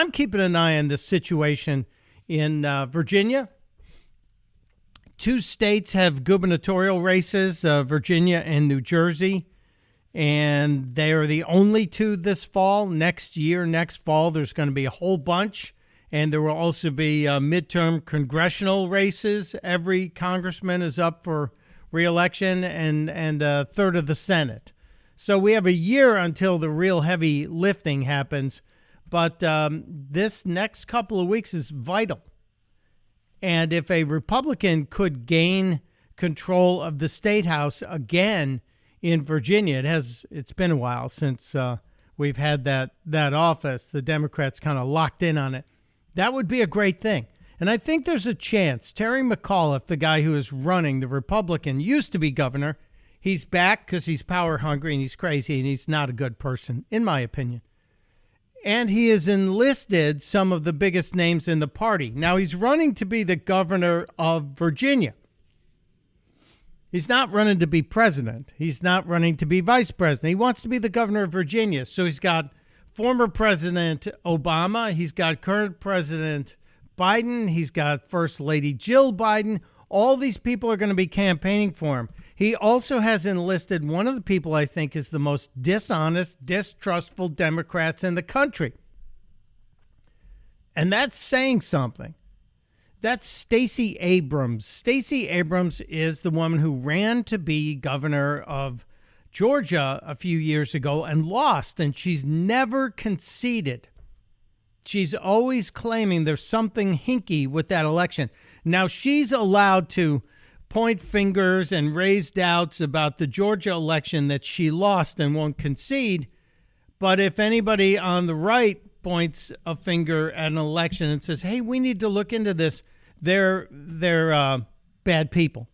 I'm keeping an eye on this situation in uh, Virginia. Two states have gubernatorial races, uh, Virginia and New Jersey, and they are the only two this fall. Next year, next fall, there's going to be a whole bunch, and there will also be uh, midterm congressional races. Every congressman is up for reelection, and and a third of the Senate. So we have a year until the real heavy lifting happens. But um, this next couple of weeks is vital. And if a Republican could gain control of the state house again in Virginia, it has it's been a while since uh, we've had that that office. The Democrats kind of locked in on it. That would be a great thing. And I think there's a chance. Terry McAuliffe, the guy who is running the Republican, used to be governor. He's back because he's power hungry and he's crazy and he's not a good person, in my opinion and he has enlisted some of the biggest names in the party. Now he's running to be the governor of Virginia. He's not running to be president. He's not running to be vice president. He wants to be the governor of Virginia. So he's got former President Obama, he's got current President Biden, he's got First Lady Jill Biden. All these people are going to be campaigning for him. He also has enlisted one of the people I think is the most dishonest, distrustful Democrats in the country. And that's saying something. That's Stacey Abrams. Stacey Abrams is the woman who ran to be governor of Georgia a few years ago and lost, and she's never conceded. She's always claiming there's something hinky with that election. Now she's allowed to point fingers and raise doubts about the Georgia election that she lost and won't concede. But if anybody on the right points a finger at an election and says, "Hey, we need to look into this," they're they're uh, bad people.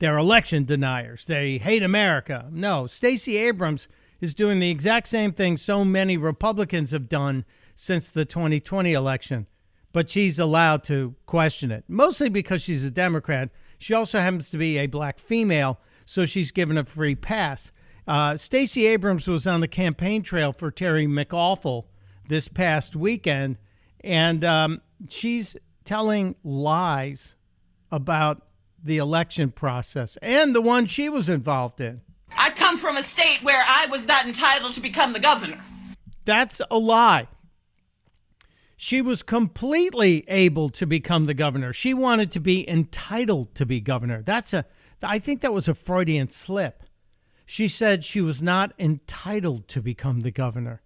They're election deniers. They hate America. No, Stacey Abrams is doing the exact same thing so many Republicans have done since the 2020 election, but she's allowed to question it, mostly because she's a Democrat she also happens to be a black female, so she's given a free pass. Uh, Stacey Abrams was on the campaign trail for Terry McAuliffe this past weekend, and um, she's telling lies about the election process and the one she was involved in. I come from a state where I was not entitled to become the governor. That's a lie. She was completely able to become the governor. She wanted to be entitled to be governor. That's a I think that was a Freudian slip. She said she was not entitled to become the governor.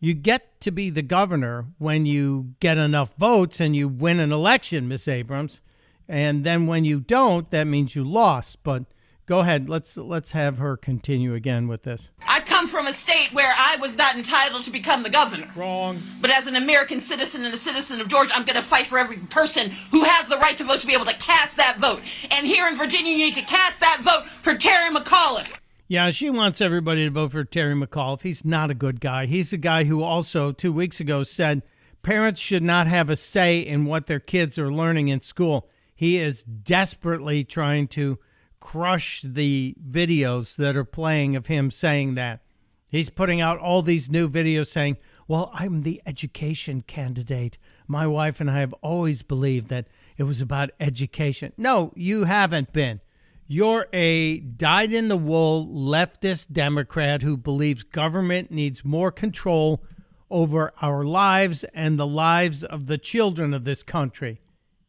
You get to be the governor when you get enough votes and you win an election, Miss Abrams. And then when you don't, that means you lost. But go ahead, let's let's have her continue again with this. I come from a state where I was not entitled to become the governor. Wrong. But as an American citizen and a citizen of Georgia, I'm going to fight for every person who has the right to vote to be able to cast that vote. And here in Virginia, you need to cast that vote for Terry McAuliffe. Yeah, she wants everybody to vote for Terry McAuliffe. He's not a good guy. He's a guy who also, two weeks ago, said parents should not have a say in what their kids are learning in school. He is desperately trying to crush the videos that are playing of him saying that. He's putting out all these new videos saying, Well, I'm the education candidate. My wife and I have always believed that it was about education. No, you haven't been. You're a dyed in the wool leftist Democrat who believes government needs more control over our lives and the lives of the children of this country.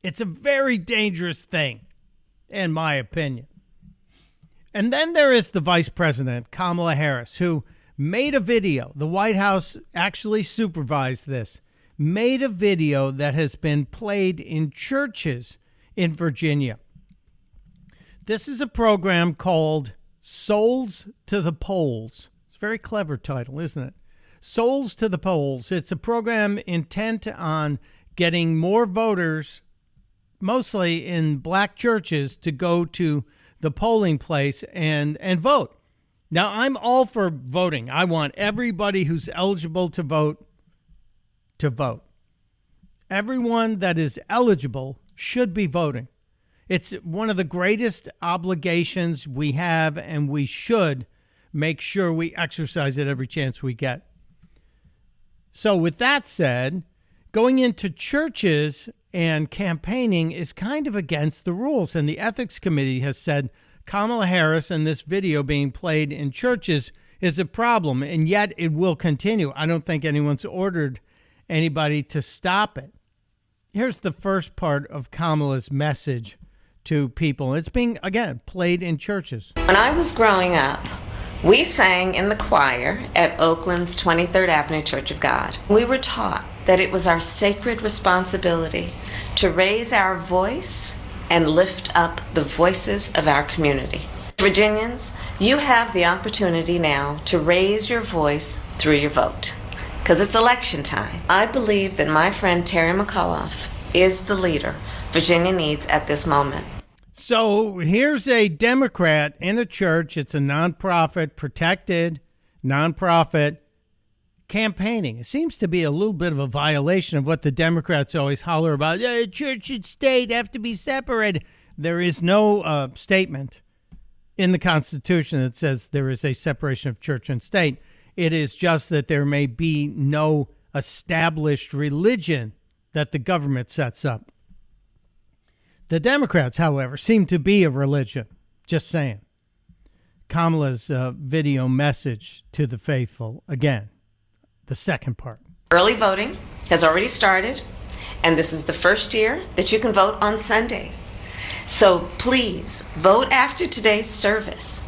It's a very dangerous thing, in my opinion. And then there is the vice president, Kamala Harris, who made a video. The White House actually supervised this. Made a video that has been played in churches in Virginia. This is a program called Souls to the Polls. It's a very clever title, isn't it? Souls to the Polls. It's a program intent on getting more voters, mostly in black churches, to go to the polling place and, and vote. Now, I'm all for voting. I want everybody who's eligible to vote to vote. Everyone that is eligible should be voting. It's one of the greatest obligations we have, and we should make sure we exercise it every chance we get. So, with that said, going into churches and campaigning is kind of against the rules. And the Ethics Committee has said Kamala Harris and this video being played in churches is a problem, and yet it will continue. I don't think anyone's ordered anybody to stop it. Here's the first part of Kamala's message to people. It's being, again, played in churches. When I was growing up, we sang in the choir at Oakland's 23rd Avenue Church of God. We were taught that it was our sacred responsibility to raise our voice and lift up the voices of our community. Virginians, you have the opportunity now to raise your voice through your vote because it's election time. I believe that my friend Terry McAuliffe is the leader Virginia needs at this moment. So here's a Democrat in a church. It's a nonprofit, protected nonprofit campaigning. It seems to be a little bit of a violation of what the Democrats always holler about. Church and state have to be separated. There is no uh, statement in the Constitution that says there is a separation of church and state. It is just that there may be no established religion that the government sets up. The Democrats, however, seem to be a religion. Just saying. Kamala's uh, video message to the faithful again, the second part. Early voting has already started, and this is the first year that you can vote on Sundays. So please vote after today's service.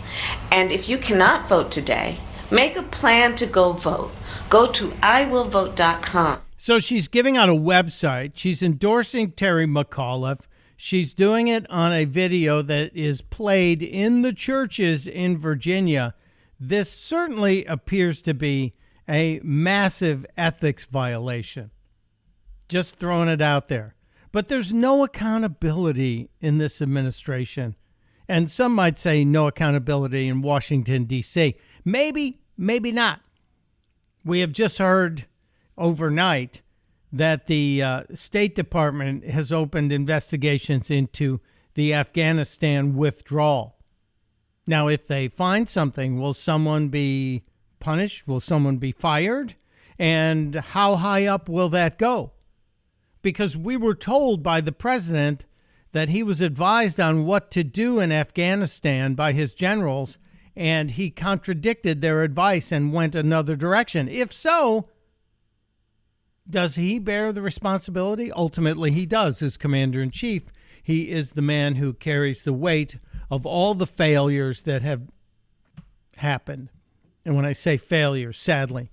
And if you cannot vote today, make a plan to go vote. Go to iwillvote.com. So she's giving out a website. She's endorsing Terry McAuliffe. She's doing it on a video that is played in the churches in Virginia. This certainly appears to be a massive ethics violation. Just throwing it out there. But there's no accountability in this administration. And some might say no accountability in Washington, D.C. Maybe, maybe not. We have just heard overnight that the uh, State Department has opened investigations into the Afghanistan withdrawal. Now, if they find something, will someone be punished? Will someone be fired? And how high up will that go? Because we were told by the president that he was advised on what to do in Afghanistan by his generals, and he contradicted their advice and went another direction. If so, does he bear the responsibility? Ultimately, he does as commander in chief. He is the man who carries the weight of all the failures that have happened. And when I say failure, sadly,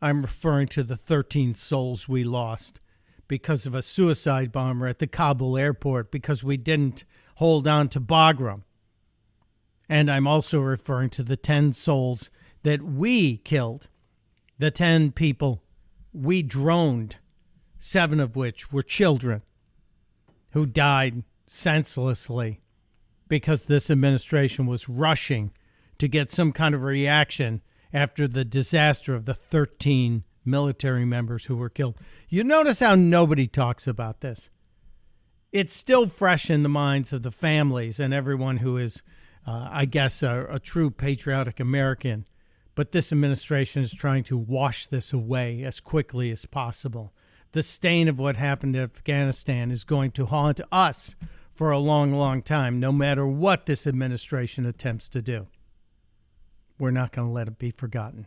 I'm referring to the 13 souls we lost because of a suicide bomber at the Kabul airport because we didn't hold on to Bagram. And I'm also referring to the 10 souls that we killed, the 10 people we droned, seven of which were children who died senselessly because this administration was rushing to get some kind of reaction after the disaster of the 13 military members who were killed. You notice how nobody talks about this. It's still fresh in the minds of the families and everyone who is, uh, I guess, a, a true patriotic American but this administration is trying to wash this away as quickly as possible. The stain of what happened in Afghanistan is going to haunt us for a long, long time, no matter what this administration attempts to do. We're not going to let it be forgotten.